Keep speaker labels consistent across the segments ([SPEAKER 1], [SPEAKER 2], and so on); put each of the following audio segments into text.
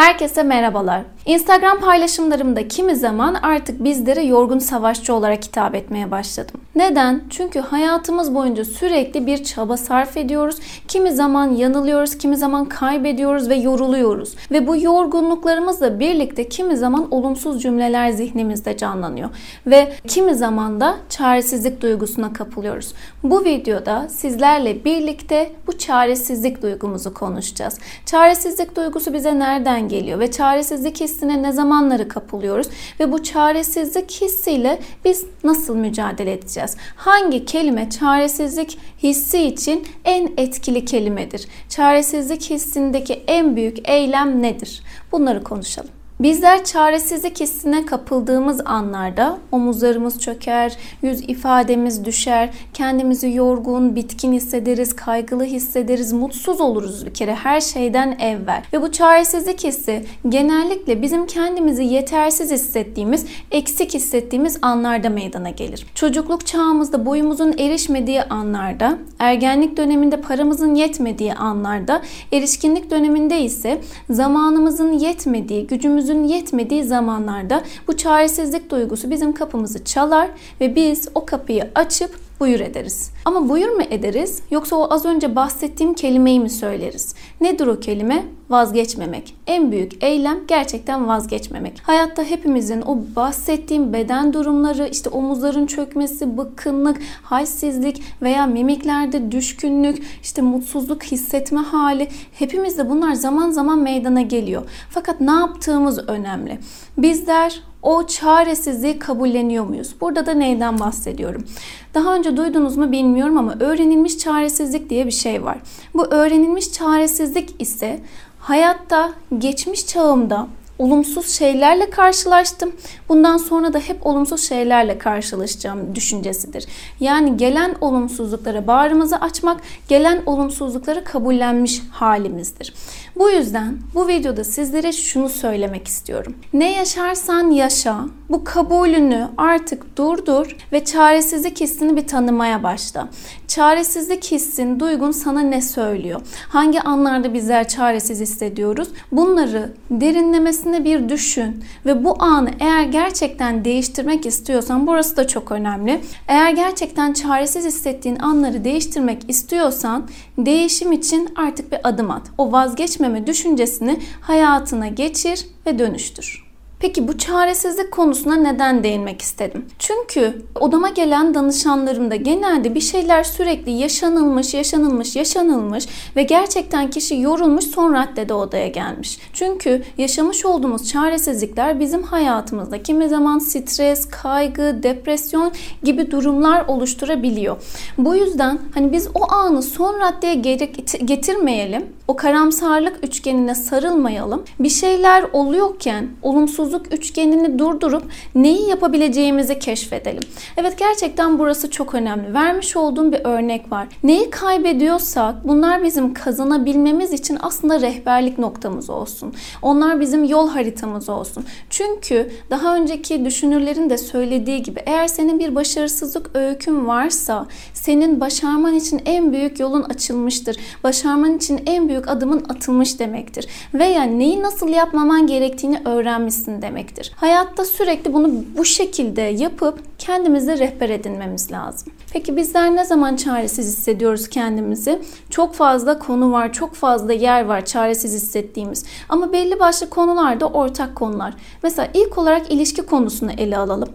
[SPEAKER 1] Herkese merhabalar. Instagram paylaşımlarımda kimi zaman artık bizlere yorgun savaşçı olarak hitap etmeye başladım. Neden? Çünkü hayatımız boyunca sürekli bir çaba sarf ediyoruz. Kimi zaman yanılıyoruz, kimi zaman kaybediyoruz ve yoruluyoruz. Ve bu yorgunluklarımızla birlikte kimi zaman olumsuz cümleler zihnimizde canlanıyor. Ve kimi zaman da çaresizlik duygusuna kapılıyoruz. Bu videoda sizlerle birlikte bu çaresizlik duygumuzu konuşacağız. Çaresizlik duygusu bize nereden geliyor ve çaresizlik hissine ne zamanları kapılıyoruz ve bu çaresizlik hissiyle biz nasıl mücadele edeceğiz? Hangi kelime çaresizlik hissi için en etkili kelimedir? Çaresizlik hissindeki en büyük eylem nedir? Bunları konuşalım. Bizler çaresizlik hissine kapıldığımız anlarda omuzlarımız çöker, yüz ifademiz düşer, kendimizi yorgun, bitkin hissederiz, kaygılı hissederiz, mutsuz oluruz bir kere her şeyden evvel. Ve bu çaresizlik hissi genellikle bizim kendimizi yetersiz hissettiğimiz, eksik hissettiğimiz anlarda meydana gelir. Çocukluk çağımızda boyumuzun erişmediği anlarda, ergenlik döneminde paramızın yetmediği anlarda, erişkinlik döneminde ise zamanımızın yetmediği, gücümüzün gücümüzün yetmediği zamanlarda bu çaresizlik duygusu bizim kapımızı çalar ve biz o kapıyı açıp buyur ederiz. Ama buyur mu ederiz yoksa o az önce bahsettiğim kelimeyi mi söyleriz? Nedir o kelime? Vazgeçmemek. En büyük eylem gerçekten vazgeçmemek. Hayatta hepimizin o bahsettiğim beden durumları, işte omuzların çökmesi, bıkkınlık, halsizlik veya mimiklerde düşkünlük, işte mutsuzluk hissetme hali hepimizde bunlar zaman zaman meydana geliyor. Fakat ne yaptığımız önemli. Bizler o çaresizliği kabulleniyor muyuz? Burada da neyden bahsediyorum? Daha önce duydunuz mu bilmiyorum ama öğrenilmiş çaresizlik diye bir şey var. Bu öğrenilmiş çaresizlik ise hayatta geçmiş çağımda olumsuz şeylerle karşılaştım. Bundan sonra da hep olumsuz şeylerle karşılaşacağım düşüncesidir. Yani gelen olumsuzluklara bağrımızı açmak, gelen olumsuzlukları kabullenmiş halimizdir. Bu yüzden bu videoda sizlere şunu söylemek istiyorum. Ne yaşarsan yaşa, bu kabulünü artık durdur ve çaresizlik hissini bir tanımaya başla. Çaresizlik hissin, duygun sana ne söylüyor? Hangi anlarda bizler çaresiz hissediyoruz? Bunları derinlemesine bir düşün ve bu anı eğer gerçekten değiştirmek istiyorsan burası da çok önemli. Eğer gerçekten çaresiz hissettiğin anları değiştirmek istiyorsan değişim için artık bir adım at. O vazgeçmeme düşüncesini hayatına geçir ve dönüştür. Peki bu çaresizlik konusuna neden değinmek istedim? Çünkü odama gelen danışanlarımda genelde bir şeyler sürekli yaşanılmış, yaşanılmış, yaşanılmış ve gerçekten kişi yorulmuş son raddede odaya gelmiş. Çünkü yaşamış olduğumuz çaresizlikler bizim hayatımızda kimi zaman stres, kaygı, depresyon gibi durumlar oluşturabiliyor. Bu yüzden hani biz o anı son raddeye getirmeyelim. O karamsarlık üçgenine sarılmayalım. Bir şeyler oluyorken olumsuz sonsuzluk üçgenini durdurup neyi yapabileceğimizi keşfedelim. Evet gerçekten burası çok önemli. Vermiş olduğum bir örnek var. Neyi kaybediyorsak bunlar bizim kazanabilmemiz için aslında rehberlik noktamız olsun. Onlar bizim yol haritamız olsun. Çünkü daha önceki düşünürlerin de söylediği gibi eğer senin bir başarısızlık öykün varsa senin başarman için en büyük yolun açılmıştır. Başarman için en büyük adımın atılmış demektir. Veya neyi nasıl yapmaman gerektiğini öğrenmişsin demektir. Hayatta sürekli bunu bu şekilde yapıp kendimize rehber edinmemiz lazım. Peki bizler ne zaman çaresiz hissediyoruz kendimizi? Çok fazla konu var, çok fazla yer var çaresiz hissettiğimiz. Ama belli başlı konularda ortak konular. Mesela ilk olarak ilişki konusunu ele alalım.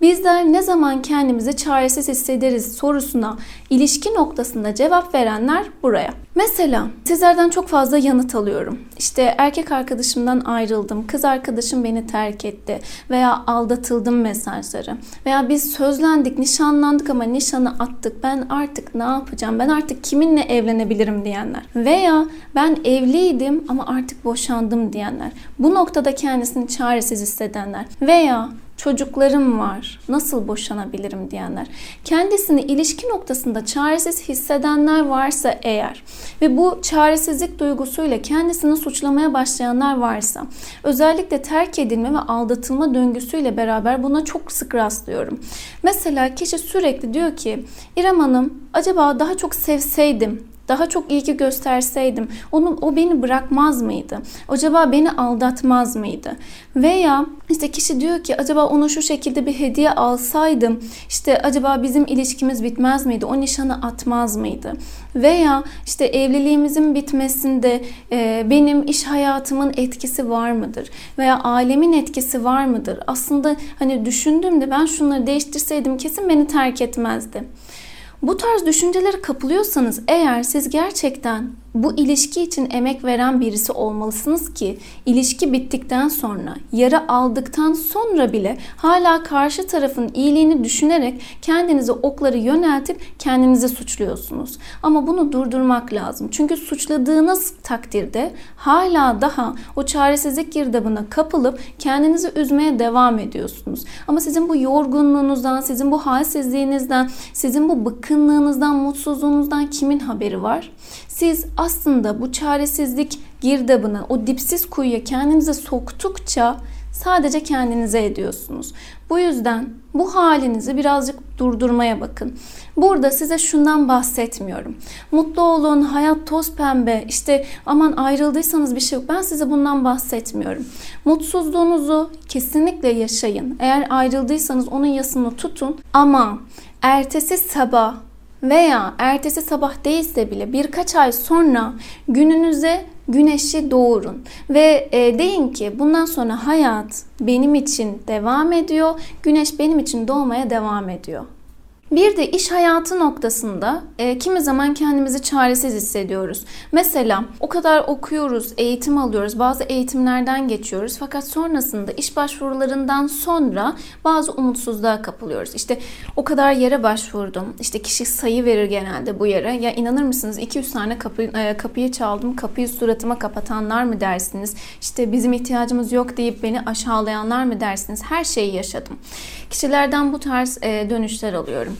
[SPEAKER 1] Bizler ne zaman kendimizi çaresiz hissederiz sorusuna ilişki noktasında cevap verenler buraya. Mesela sizlerden çok fazla yanıt alıyorum. İşte erkek arkadaşımdan ayrıldım, kız arkadaşım beni terk etti veya aldatıldım mesajları. Veya biz sözlendik, nişanlandık ama nişanı attık. Ben artık ne yapacağım? Ben artık kiminle evlenebilirim diyenler. Veya ben evliydim ama artık boşandım diyenler. Bu noktada kendisini çaresiz hissedenler. Veya çocuklarım var, nasıl boşanabilirim diyenler. Kendisini ilişki noktasında çaresiz hissedenler varsa eğer ve bu çaresizlik duygusuyla kendisini suçlamaya başlayanlar varsa özellikle terk edilme ve aldatılma döngüsüyle beraber buna çok sık rastlıyorum. Mesela kişi sürekli diyor ki İrem Hanım acaba daha çok sevseydim daha çok ilgi gösterseydim onu, o beni bırakmaz mıydı? Acaba beni aldatmaz mıydı? Veya işte kişi diyor ki acaba onu şu şekilde bir hediye alsaydım işte acaba bizim ilişkimiz bitmez miydi? O nişanı atmaz mıydı? Veya işte evliliğimizin bitmesinde e, benim iş hayatımın etkisi var mıdır? Veya ailemin etkisi var mıdır? Aslında hani düşündüğümde ben şunları değiştirseydim kesin beni terk etmezdi. Bu tarz düşüncelere kapılıyorsanız eğer siz gerçekten bu ilişki için emek veren birisi olmalısınız ki ilişki bittikten sonra, yara aldıktan sonra bile hala karşı tarafın iyiliğini düşünerek kendinize okları yöneltip kendinizi suçluyorsunuz. Ama bunu durdurmak lazım. Çünkü suçladığınız takdirde hala daha o çaresizlik girdabına kapılıp kendinizi üzmeye devam ediyorsunuz. Ama sizin bu yorgunluğunuzdan, sizin bu halsizliğinizden, sizin bu bıkkınlığınızdan, mutsuzluğunuzdan kimin haberi var? Siz aslında bu çaresizlik girdabına, o dipsiz kuyuya kendinize soktukça sadece kendinize ediyorsunuz. Bu yüzden bu halinizi birazcık durdurmaya bakın. Burada size şundan bahsetmiyorum. Mutlu olun, hayat toz pembe, işte aman ayrıldıysanız bir şey yok. Ben size bundan bahsetmiyorum. Mutsuzluğunuzu kesinlikle yaşayın. Eğer ayrıldıysanız onun yasını tutun ama ertesi sabah veya ertesi sabah değilse bile birkaç ay sonra gününüze güneşi doğurun ve e, deyin ki bundan sonra hayat benim için devam ediyor, güneş benim için doğmaya devam ediyor. Bir de iş hayatı noktasında e, kimi zaman kendimizi çaresiz hissediyoruz. Mesela o kadar okuyoruz, eğitim alıyoruz, bazı eğitimlerden geçiyoruz fakat sonrasında iş başvurularından sonra bazı umutsuzluğa kapılıyoruz. İşte o kadar yere başvurdum. İşte kişi sayı verir genelde bu yere. Ya inanır mısınız 200 tane kapı, e, kapıyı çaldım. Kapıyı suratıma kapatanlar mı dersiniz? İşte bizim ihtiyacımız yok deyip beni aşağılayanlar mı dersiniz? Her şeyi yaşadım. Kişilerden bu tarz e, dönüşler alıyorum.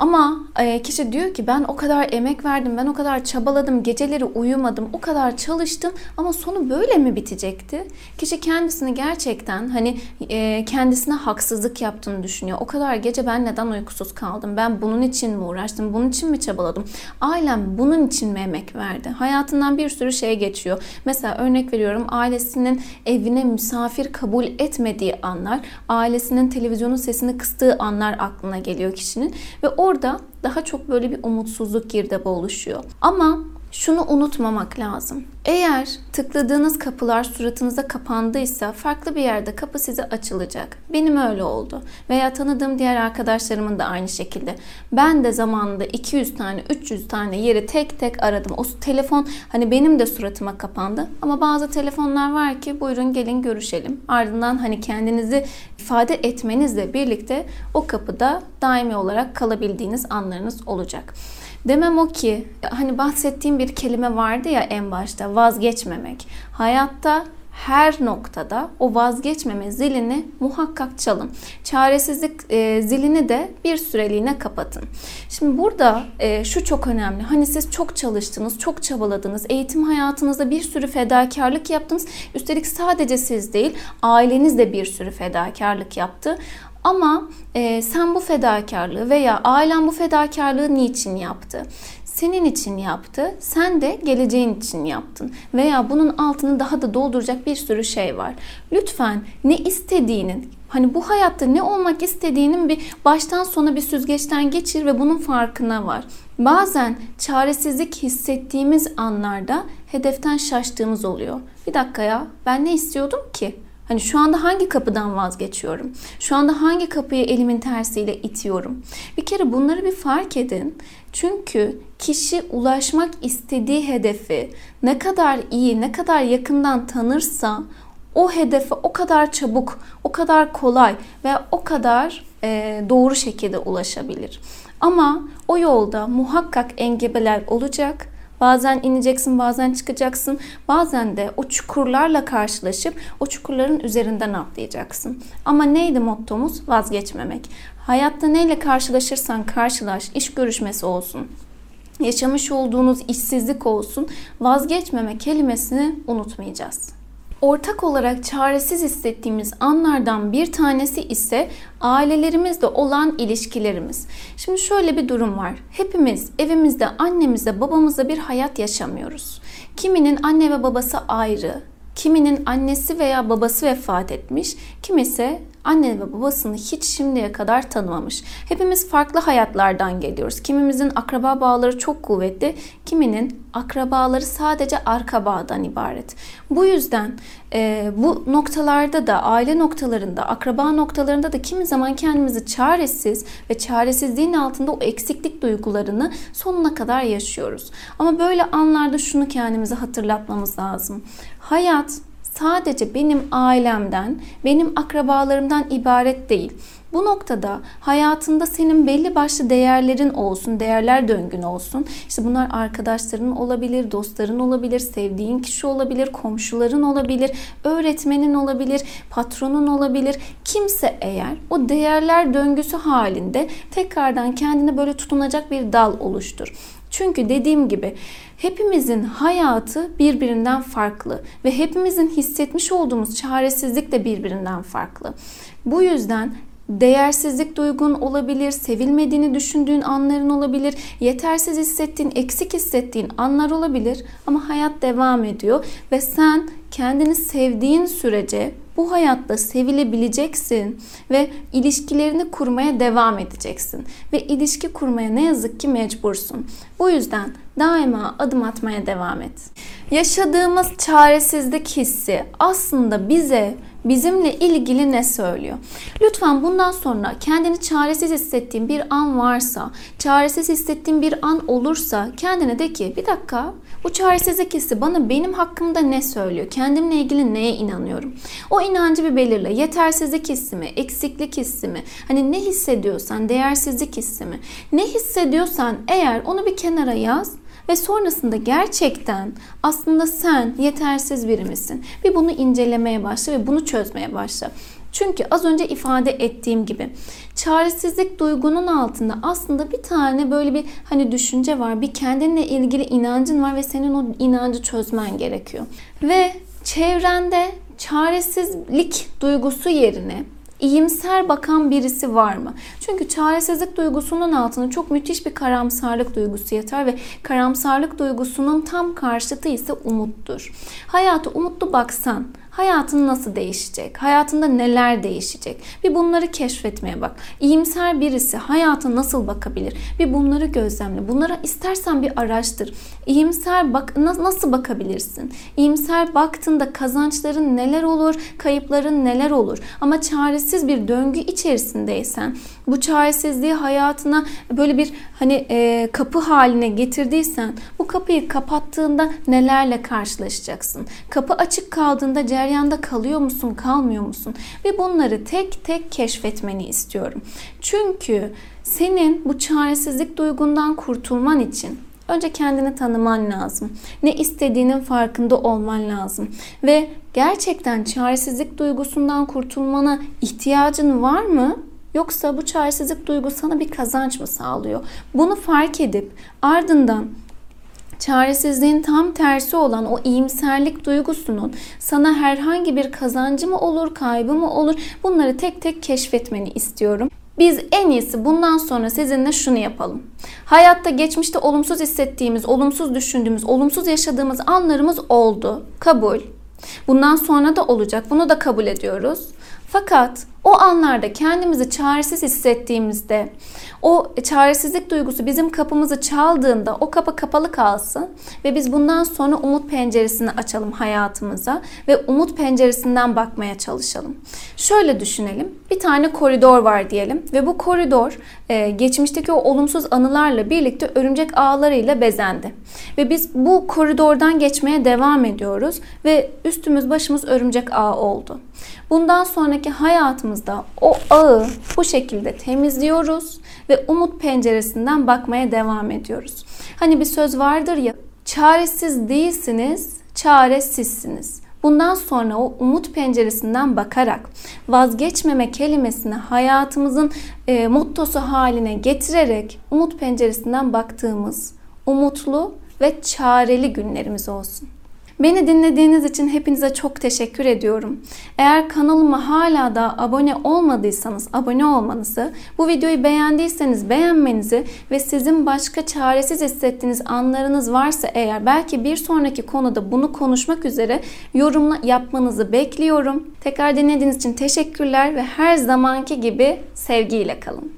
[SPEAKER 1] Ama e, kişi diyor ki ben o kadar emek verdim, ben o kadar çabaladım, geceleri uyumadım, o kadar çalıştım ama sonu böyle mi bitecekti? Kişi kendisini gerçekten hani e, kendisine haksızlık yaptığını düşünüyor. O kadar gece ben neden uykusuz kaldım? Ben bunun için mi uğraştım? Bunun için mi çabaladım? Ailem bunun için mi emek verdi? Hayatından bir sürü şey geçiyor. Mesela örnek veriyorum ailesinin evine misafir kabul etmediği anlar, ailesinin televizyonun sesini kıstığı anlar aklına geliyor kişinin ve orada daha çok böyle bir umutsuzluk girdabı oluşuyor. Ama şunu unutmamak lazım. Eğer tıkladığınız kapılar suratınıza kapandıysa farklı bir yerde kapı size açılacak. Benim öyle oldu. Veya tanıdığım diğer arkadaşlarımın da aynı şekilde. Ben de zamanında 200 tane, 300 tane yeri tek tek aradım. O telefon hani benim de suratıma kapandı. Ama bazı telefonlar var ki buyurun gelin görüşelim. Ardından hani kendinizi ifade etmenizle birlikte o kapıda daimi olarak kalabildiğiniz anlarınız olacak. Demem o ki hani bahsettiğim bir kelime vardı ya en başta vazgeçmemek. Hayatta her noktada o vazgeçmeme zilini muhakkak çalın. Çaresizlik e, zilini de bir süreliğine kapatın. Şimdi burada e, şu çok önemli. Hani siz çok çalıştınız, çok çabaladınız. Eğitim hayatınızda bir sürü fedakarlık yaptınız. Üstelik sadece siz değil, aileniz de bir sürü fedakarlık yaptı. Ama e, sen bu fedakarlığı veya ailen bu fedakarlığı niçin yaptı? Senin için yaptı, sen de geleceğin için yaptın. Veya bunun altını daha da dolduracak bir sürü şey var. Lütfen ne istediğinin, hani bu hayatta ne olmak istediğinin bir baştan sona bir süzgeçten geçir ve bunun farkına var. Bazen çaresizlik hissettiğimiz anlarda hedeften şaştığımız oluyor. Bir dakika ya ben ne istiyordum ki? Hani şu anda hangi kapıdan vazgeçiyorum? Şu anda hangi kapıyı elimin tersiyle itiyorum? Bir kere bunları bir fark edin. Çünkü kişi ulaşmak istediği hedefi ne kadar iyi, ne kadar yakından tanırsa o hedefe o kadar çabuk, o kadar kolay ve o kadar e, doğru şekilde ulaşabilir. Ama o yolda muhakkak engebeler olacak Bazen ineceksin, bazen çıkacaksın. Bazen de o çukurlarla karşılaşıp o çukurların üzerinden atlayacaksın. Ama neydi mottomuz? Vazgeçmemek. Hayatta neyle karşılaşırsan karşılaş, iş görüşmesi olsun, yaşamış olduğunuz işsizlik olsun, vazgeçmeme kelimesini unutmayacağız. Ortak olarak çaresiz hissettiğimiz anlardan bir tanesi ise ailelerimizle olan ilişkilerimiz. Şimdi şöyle bir durum var. Hepimiz evimizde annemizle babamızla bir hayat yaşamıyoruz. Kiminin anne ve babası ayrı, kiminin annesi veya babası vefat etmiş, kimisi anne ve babasını hiç şimdiye kadar tanımamış. Hepimiz farklı hayatlardan geliyoruz. Kimimizin akraba bağları çok kuvvetli, kiminin akrabaları sadece arka bağdan ibaret. Bu yüzden e, bu noktalarda da, aile noktalarında, akraba noktalarında da kimi zaman kendimizi çaresiz ve çaresizliğin altında o eksiklik duygularını sonuna kadar yaşıyoruz. Ama böyle anlarda şunu kendimize hatırlatmamız lazım. Hayat sadece benim ailemden, benim akrabalarımdan ibaret değil. Bu noktada hayatında senin belli başlı değerlerin olsun, değerler döngün olsun. İşte bunlar arkadaşların olabilir, dostların olabilir, sevdiğin kişi olabilir, komşuların olabilir, öğretmenin olabilir, patronun olabilir. Kimse eğer o değerler döngüsü halinde tekrardan kendine böyle tutunacak bir dal oluştur. Çünkü dediğim gibi hepimizin hayatı birbirinden farklı ve hepimizin hissetmiş olduğumuz çaresizlik de birbirinden farklı. Bu yüzden değersizlik duygun olabilir, sevilmediğini düşündüğün anların olabilir, yetersiz hissettiğin, eksik hissettiğin anlar olabilir ama hayat devam ediyor ve sen kendini sevdiğin sürece bu hayatta sevilebileceksin ve ilişkilerini kurmaya devam edeceksin. Ve ilişki kurmaya ne yazık ki mecbursun. Bu yüzden daima adım atmaya devam et. Yaşadığımız çaresizlik hissi aslında bize bizimle ilgili ne söylüyor? Lütfen bundan sonra kendini çaresiz hissettiğin bir an varsa, çaresiz hissettiğin bir an olursa kendine de ki bir dakika bu çaresizlik hissi bana benim hakkımda ne söylüyor? Kendimle ilgili neye inanıyorum? O inancı bir belirle. Yetersizlik hissi mi? Eksiklik hissi mi? Hani ne hissediyorsan, değersizlik hissi mi? Ne hissediyorsan eğer onu bir kenara yaz ve sonrasında gerçekten aslında sen yetersiz biri misin? Bir bunu incelemeye başla ve bunu çözmeye başla. Çünkü az önce ifade ettiğim gibi çaresizlik duygunun altında aslında bir tane böyle bir hani düşünce var. Bir kendinle ilgili inancın var ve senin o inancı çözmen gerekiyor. Ve çevrende çaresizlik duygusu yerine iyimser bakan birisi var mı? Çünkü çaresizlik duygusunun altında çok müthiş bir karamsarlık duygusu yatar ve karamsarlık duygusunun tam karşıtı ise umuttur. Hayata umutlu baksan, hayatın nasıl değişecek? Hayatında neler değişecek? Bir bunları keşfetmeye bak. İyimser birisi hayata nasıl bakabilir? Bir bunları gözlemle. Bunlara istersen bir araştır. İyimser bak nasıl bakabilirsin? İyimser baktığında kazançların neler olur? Kayıpların neler olur? Ama çaresiz bir döngü içerisindeysen bu çaresizliği hayatına böyle bir hani e, kapı haline getirdiysen bu kapıyı kapattığında nelerle karşılaşacaksın? Kapı açık kaldığında ceryanda kalıyor musun, kalmıyor musun? Ve bunları tek tek keşfetmeni istiyorum. Çünkü senin bu çaresizlik duygundan kurtulman için önce kendini tanıman lazım. Ne istediğinin farkında olman lazım. Ve gerçekten çaresizlik duygusundan kurtulmana ihtiyacın var mı? Yoksa bu çaresizlik duygu sana bir kazanç mı sağlıyor? Bunu fark edip ardından çaresizliğin tam tersi olan o iyimserlik duygusunun sana herhangi bir kazancı mı olur, kaybı mı olur bunları tek tek keşfetmeni istiyorum. Biz en iyisi bundan sonra sizinle şunu yapalım. Hayatta geçmişte olumsuz hissettiğimiz, olumsuz düşündüğümüz, olumsuz yaşadığımız anlarımız oldu. Kabul. Bundan sonra da olacak. Bunu da kabul ediyoruz. Fakat o anlarda kendimizi çaresiz hissettiğimizde, o çaresizlik duygusu bizim kapımızı çaldığında o kapı kapalı kalsın ve biz bundan sonra umut penceresini açalım hayatımıza ve umut penceresinden bakmaya çalışalım. Şöyle düşünelim. Bir tane koridor var diyelim ve bu koridor e, geçmişteki o olumsuz anılarla birlikte örümcek ağlarıyla bezendi. Ve biz bu koridordan geçmeye devam ediyoruz ve üstümüz başımız örümcek ağı oldu. Bundan sonraki hayatımızda o ağı bu şekilde temizliyoruz ve umut penceresinden bakmaya devam ediyoruz. Hani bir söz vardır ya, çaresiz değilsiniz, çaresizsiniz. Bundan sonra o umut penceresinden bakarak vazgeçmeme kelimesini hayatımızın e, mottosu haline getirerek umut penceresinden baktığımız umutlu ve çareli günlerimiz olsun. Beni dinlediğiniz için hepinize çok teşekkür ediyorum. Eğer kanalıma hala da abone olmadıysanız abone olmanızı, bu videoyu beğendiyseniz beğenmenizi ve sizin başka çaresiz hissettiğiniz anlarınız varsa eğer belki bir sonraki konuda bunu konuşmak üzere yorumla yapmanızı bekliyorum. Tekrar dinlediğiniz için teşekkürler ve her zamanki gibi sevgiyle kalın.